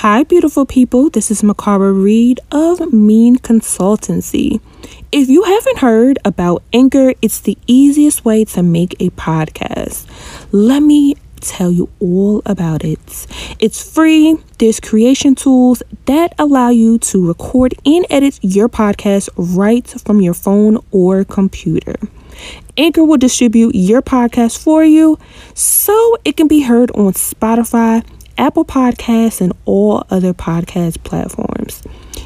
Hi, beautiful people. This is Mikara Reid of MIIEN Consultancy. If you haven't heard about Anchor, it's the easiest way to make a podcast. Let me tell you all about it. It's free. There's creation tools that allow you to record and edit your podcast right from your phone or computer. Anchor will distribute your podcast for you so it can be heard on Spotify, Apple Podcasts, and all other podcast platforms.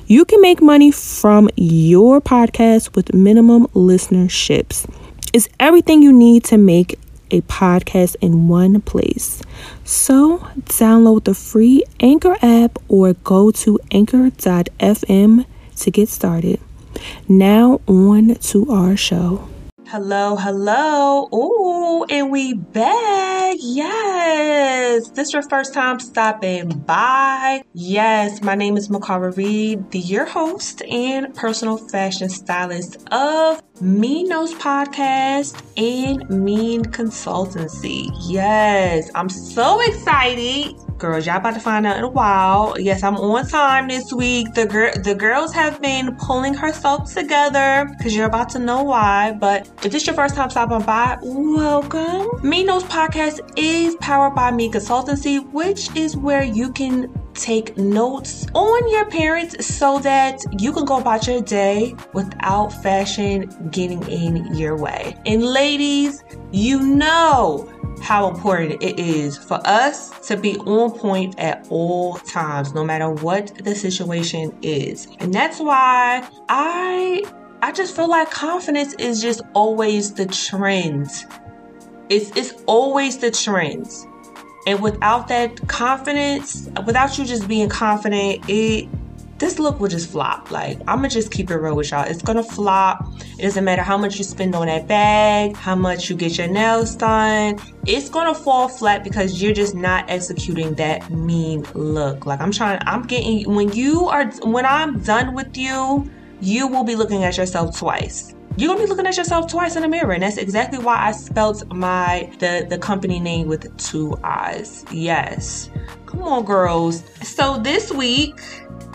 You can make money from your podcast with minimum listenerships. It's everything you need to make a podcast in one place. So, download the free Anchor app or go to anchor.fm to get started. Now, on to our show. Hello, hello. Ooh, and we back. Yes. This is your first time stopping by. Yes, my name is Mikara Reid, the your host and personal fashion stylist of MIIEN Knows Podcast and MIIEN Consultancy. Yes, I'm so excited girls. Y'all about to find out in a while. Yes, I'm on time this week. The gir- the girls have been pulling herself together because you're about to know why. But if this is your first time stopping by, welcome. Me Knows Podcast is powered by Me Consultancy, which is where you can take notes on your parents so that you can go about your day without fashion getting in your way. And ladies, you know how important it is for us to be on point at all times, no matter what the situation is. And that's why I I just feel like confidence is just always the trend. It's it's always the trend. And without that confidence, without you just being confident, it this look will just flop. Like, I'm gonna just keep it real with y'all. It's gonna flop. It doesn't matter how much you spend on that bag, how much you get your nails done. It's gonna fall flat because you're just not executing that mean look. Like, I'm trying, I'm getting, when you are, when I'm done with you, you will be looking at yourself twice. You're gonna be looking at yourself twice in the mirror and that's exactly why i spelt my the the company name with two eyes yes. Come on girls. So this week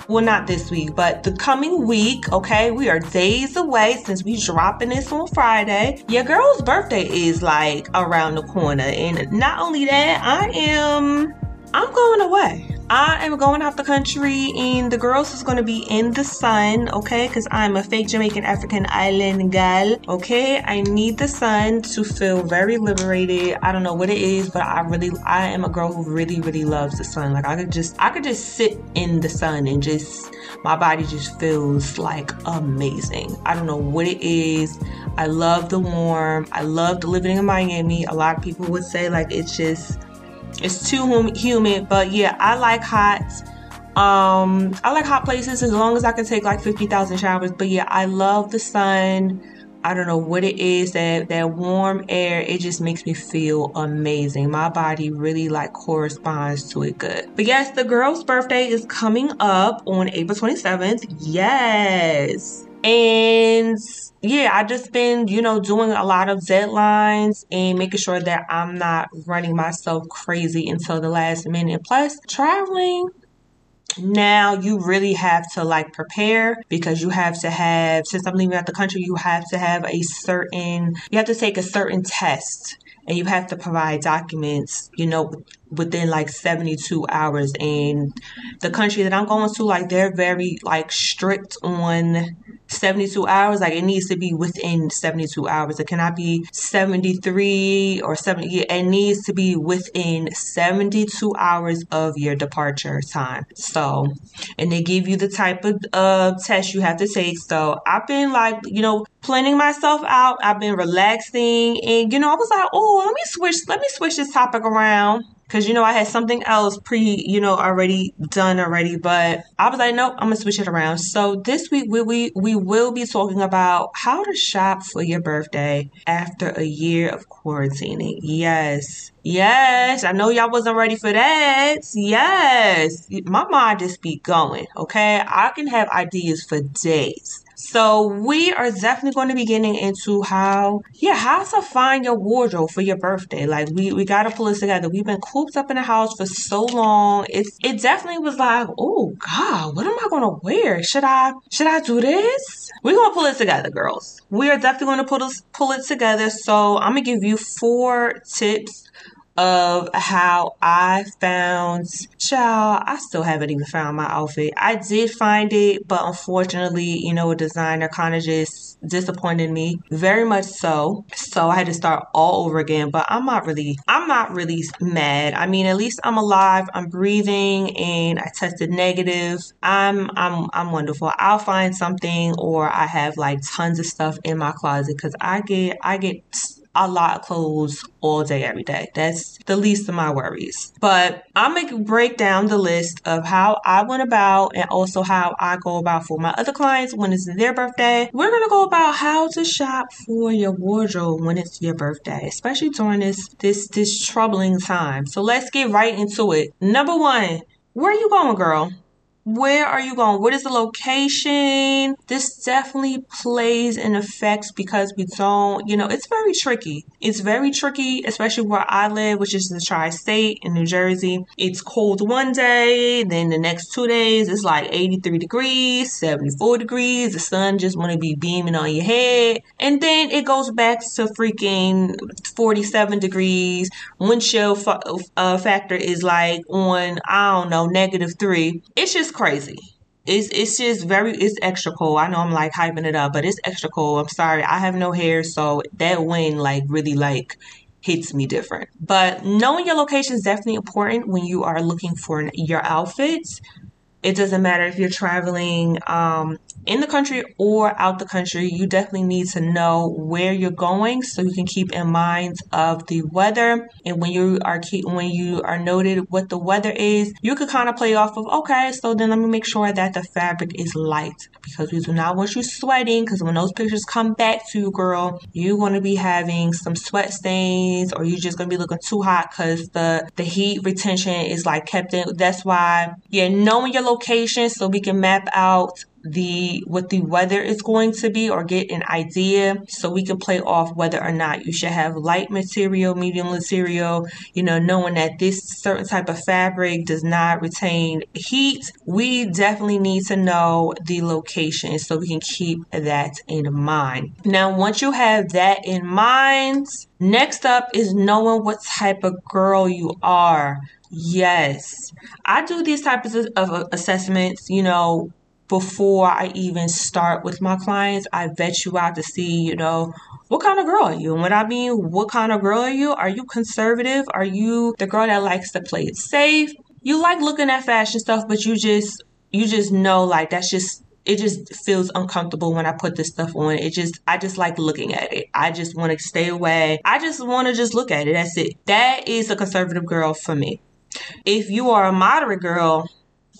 well not this week but the coming week okay we are days away since we dropping this on friday. Your girl's birthday is like around the corner and not only that i am i'm going away I am going out the country and the girls is going to be in the sun, okay? Because I'm a fake Jamaican African island gal, okay? I need the sun to feel very liberated. I don't know what it is, but I really, I am a girl who really, really loves the sun. Like I could just, I could just sit in the sun and just, my body just feels like amazing. I don't know what it is. I love the warm. I loved living in Miami. A lot of people would say like it's just it's too hum- humid, but yeah, I like hot. Um, I like hot places as long as I can take like 50,000 showers. But yeah, I love the sun. I don't know what it is that that warm air it just makes me feel amazing. My body really like corresponds to it good. But yes, the girl's birthday is coming up on April 27th. Yes. And yeah, I just been, you know, doing a lot of deadlines and making sure that I'm not running myself crazy until the last minute. Plus, traveling now you really have to like prepare because you have to have since i'm leaving out the country you have to have a certain you have to take a certain test and you have to provide documents you know within like 72 hours and the country that i'm going to like they're very like strict on 72 hours like it needs to be within 72 hours. It cannot be 73 or 70 it needs to be within 72 hours of your departure time. So and they give you the type of uh, test you have to take. So i've been like you know planning myself out. I've been relaxing and you know i was like oh let me switch let me switch this topic around because you know I had something else pre, you know, already done already, but I was like, nope, I'm gonna switch it around. So this week we we we will be talking about how to shop for your birthday after a year of quarantining. Yes. Yes, I know y'all wasn't ready for that. Yes, my mind just be going, okay? I can have ideas for days. So we are definitely going to be getting into how, yeah, how to find your wardrobe for your birthday. Like we, we got to pull this together. We've been cooped up in the house for so long. It's, it definitely was like, oh God, what am I to wear? Should I, should I do this? We're to pull it together, girls. We are definitely to pull this, pull it together. So I'm to give you four tips of how I found, child, I still haven't even found my outfit. I did find it, but unfortunately, you know, a designer kind of just disappointed me very much so. So I had to start all over again, but I'm not really, I'm not really mad. I mean, at least I'm alive, I'm breathing, and I tested negative. I'm, I'm, I'm wonderful. I'll find something or I have like tons of stuff in my closet because I get, I get a lot of clothes all day, every day. That's the least of my worries. But I'm going to break down the list of how I went about and also how I go about for my other clients when it's their birthday. We're going to go about how to shop for your wardrobe when it's your birthday, especially during this, this, this troubling time. So let's get right into it. Number one, where are you going, girl? Where are you going? What is the location? This definitely plays and affects because we don't, you know, it's very tricky. It's very tricky, especially where I live, which is the tri state in New Jersey. It's cold one day, then the next two days it's like 83 degrees, 74 degrees. The sun just want to be beaming on your head. And then it goes back to freaking 47 degrees. Wind chill fa- uh, factor is like on, I don't know, negative three. It's just crazy. It's it's just very it's extra cold. I know I'm like hyping it up, but it's extra cold. I'm sorry. I have no hair, so that wind like really like hits me different. But knowing your location is definitely important when you are looking for your outfits. It doesn't matter if you're traveling um, in the country or out the country, you definitely need to know where you're going so you can keep in mind of the weather. And when you are keep, when you are noted what the weather is, you could kind of play off of okay, so then let me make sure that the fabric is light because we do not want you sweating. Because when those pictures come back to you, girl, you're going to be having some sweat stains or you're just going to be looking too hot because the the heat retention is like kept in. That's why yeah, knowing your location so we can map out the what the weather is going to be or get an idea so we can play off whether or not you should have light material medium material you know knowing that this certain type of fabric does not retain heat. We definitely need to know the location so we can keep that in mind. Now once you have that in mind next up is knowing what type of girl you are Yes, I do these types of, assessments, you know, before I even start with my clients, I vet you out to see, you know, what kind of girl are you? And what I mean, what kind of girl are you? Are you conservative? Are you the girl that likes to play it safe? You like looking at fashion stuff, but you just you just know like that's just it just feels uncomfortable when I put this stuff on. It just I just like looking at it. I just want to stay away. I just want to just look at it. That's it. That is a conservative girl for me. If you are a moderate girl,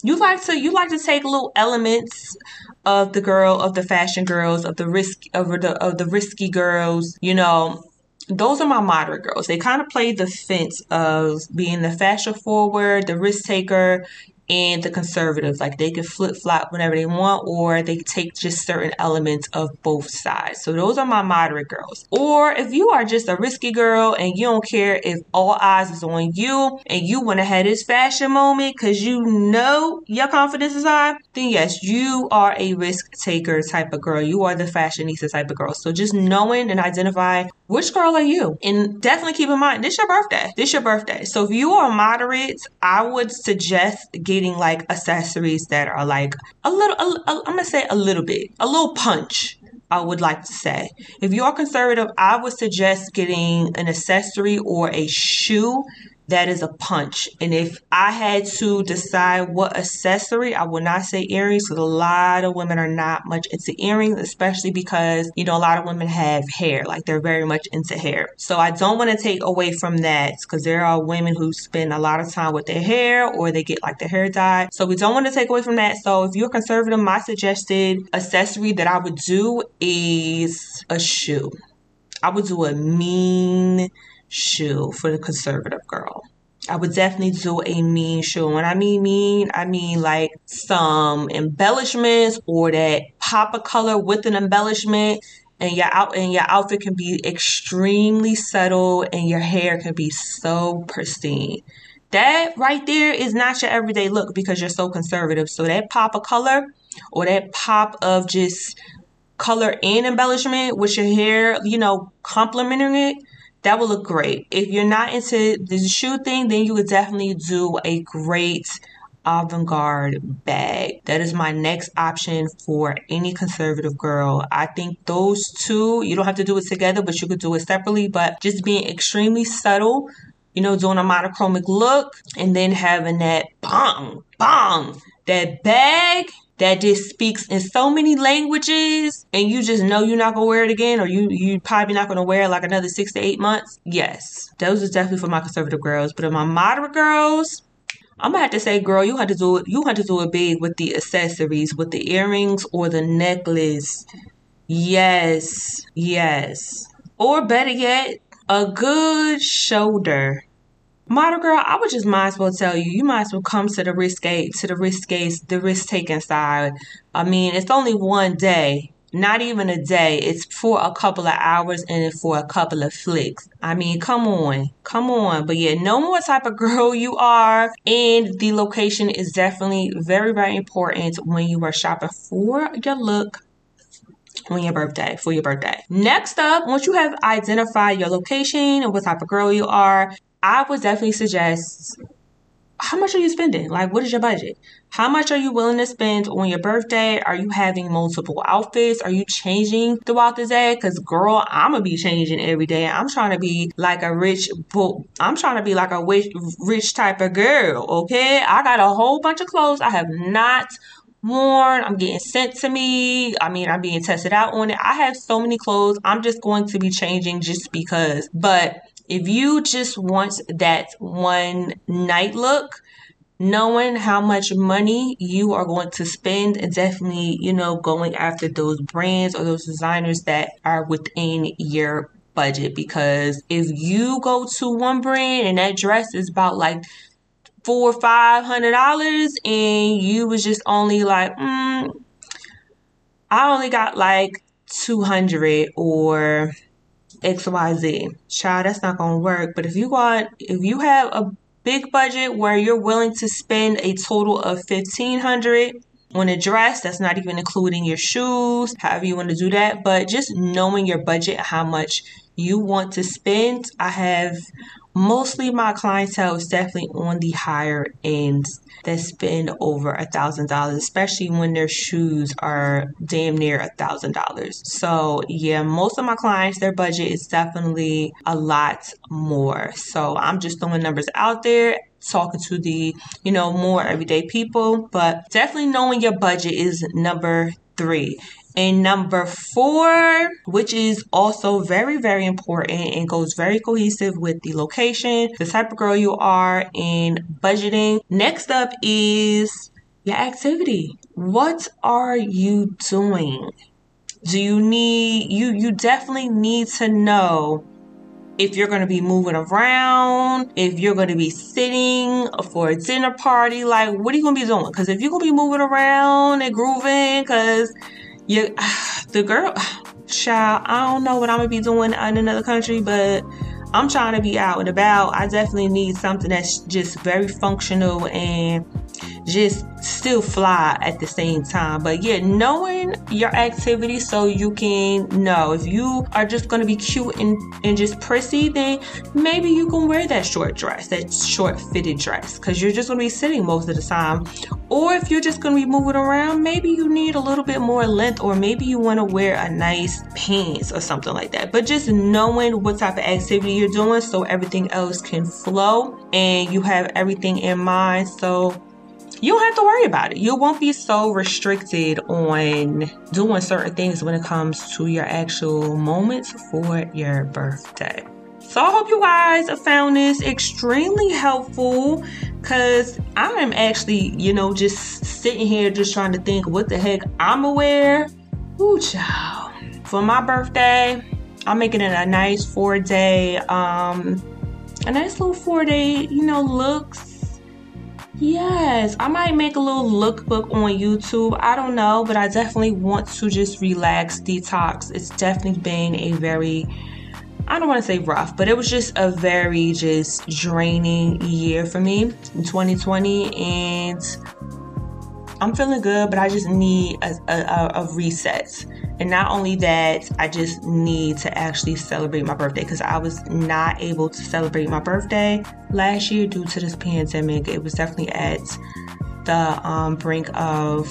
you like to you like to take little elements of the girl of the fashion girls of the risk of the of the risky girls you know. Those are my moderate girls. They kind of play the fence of being the fashion forward the risk taker and the conservatives. Like they can flip flop whenever they want, or they take just certain elements of both sides. So those are my moderate girls. Or if you are just a risky girl and you don't care if all eyes is on you and you want to have this fashion moment because you know your confidence is high, then yes, you are a risk taker type of girl. You are the fashionista type of girl. So just knowing and identifying which girl are you? And definitely keep in mind, this your birthday. This your birthday. So if you are moderate, I would suggest getting like accessories that are like a little, I'm gonna say a little bit, a little punch. I would like to say. If you are conservative, I would suggest getting an accessory or a shoe that is a punch. And if I had to decide what accessory, I would not say earrings because a lot of women are not much into earrings, especially because, you know, a lot of women have hair, like they're very much into hair. So I don't want to take away from that because there are women who spend a lot of time with their hair or they get like their hair dyed. So we don't want to take away from that. So if you're conservative, my suggested accessory that I would do is a shoe. I would do a mean shoe for the conservative girl. I would definitely do a mean shoe. When I mean mean, I mean like some embellishments or that pop of color with an embellishment and your out and your outfit can be extremely subtle and your hair can be so pristine. That right there is not your everyday look because you're so conservative. So that pop of color or that pop of just color and embellishment with your hair, you know, complementing it, that would look great. If you're not into the shoe thing, then you would definitely do a great avant-garde bag. That is my next option for any conservative girl. I think those two, you don't have to do it together, but you could do it separately, but just being extremely subtle, you know, doing a monochromic look and then having that bong, bong, that bag that just speaks in so many languages and you just know you're not gonna wear it again or you you probably not gonna wear it like another six to eight months yes those are definitely for my conservative girls but in my moderate girls I'm gonna have to say, girl, you had to do it. You had to do it big with the accessories, with the earrings or the necklace. Yes, yes. Or better yet, a good shoulder. Model girl, I would just might as well tell you, you might as well come to the risque, to the risque, the risk taking side. I mean, it's only one day not even a day. It's for a couple of hours and for a couple of flicks. I mean, come on, come on. But yeah, know what type of girl you are. And the location is definitely very, very important when you are shopping for your look on your birthday for your birthday. Next up, once you have identified your location and what type of girl you are, I would definitely suggest how much are you spending? Like, what is your budget? How much are you willing to spend on your birthday? Are you having multiple outfits? Are you changing throughout the day? Because, girl, I'm gonna be changing every day. I'm trying to be like a rich, I'm trying to be like a rich, rich type of girl. Okay, I got a whole bunch of clothes I have not worn. I'm getting sent to me. I mean, I'm being tested out on it. I have so many clothes. I'm just going to be changing just because. But if you just want that one night look, knowing how much money you are going to spend and definitely, you know, going after those brands or those designers that are within your budget. Because if you go to one brand and that dress is about like four or five hundred dollars and you was just only like mm, i only got like 200 or XYZ. Child, that's not gonna work. But if you want if you have a big budget where you're willing to spend a total of fifteen hundred on a dress, that's not even including your shoes, however you want to do that. But just knowing your budget, how much you want to spend. I have mostly my clientele is definitely on the higher end that spend over a thousand dollars, especially when their shoes are damn near a thousand dollars. So yeah, most of my clients, their budget is definitely a lot more. So I'm just throwing numbers out there talking to the you know more everyday people but definitely knowing your budget is number three and number four, which is also very, very important and goes very cohesive with the location, the type of girl you are, and budgeting. Next up is your activity. What are you doing? Do you need you you definitely need to know if you're going to be moving around, if you're going to be sitting for a dinner party, like what are you going to be doing? Because if you're going to be moving around and grooving, because you, the girl, child, I don't know what I'm gonna be doing in another country, but I'm trying to be out and about. I definitely need something that's just very functional and just still fly at the same time. But yeah, knowing your activity so you can know if you are just gonna be cute and, and just prissy, then maybe you can wear that short dress, that short fitted dress, because you're just gonna be sitting most of the time. Or if you're just gonna be moving around, maybe you need a little bit more length, or maybe you wanna wear a nice pants or something like that. But just knowing what type of activity you're doing so everything else can flow and you have everything in mind. So you don't have to worry about it. You won't be so restricted on doing certain things when it comes to your actual moments for your birthday. So I hope you guys found this extremely helpful because I'm actually, you know, just sitting here just trying to think what the heck I'm aware. Ooh, child. For my birthday, I'm making it a nice four day um a nice little four day, you know, looks. Yes, I might make a little lookbook on YouTube. I don't know, but I definitely want to just relax, detox. It's definitely been a very I don't want to say rough, but it was just a very just draining year for me in 2020 and I'm feeling good, but I just need a, a, a reset. And not only that, I just need to actually celebrate my birthday because I was not able to celebrate my birthday last year due to this pandemic. It was definitely at the um, brink of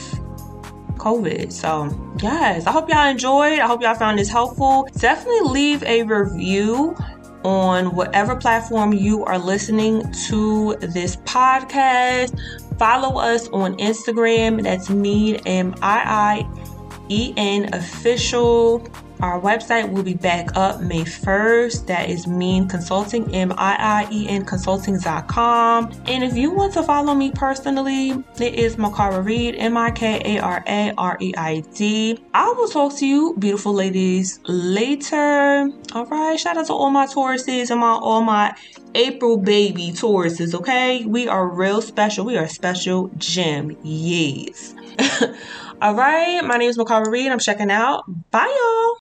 COVID. So, yes, I hope y'all enjoyed. I hope y'all found this helpful. Definitely leave a review on whatever platform you are listening to this podcast. Follow us on Instagram. That's me, M I I E N official. Our website will be back up May 1st. That is MIIEN Consulting, M I I E N Consulting.com. And if you want to follow me personally, it is Mikara Reid, M I K A R A R E I D. I will talk to you, beautiful ladies, later. All right. Shout out to all my Tauruses and my all my April baby Tauruses, okay? We are real special. We are special gem. Yes. all right. My name is Mikara Reid. I'm checking out. Bye, y'all.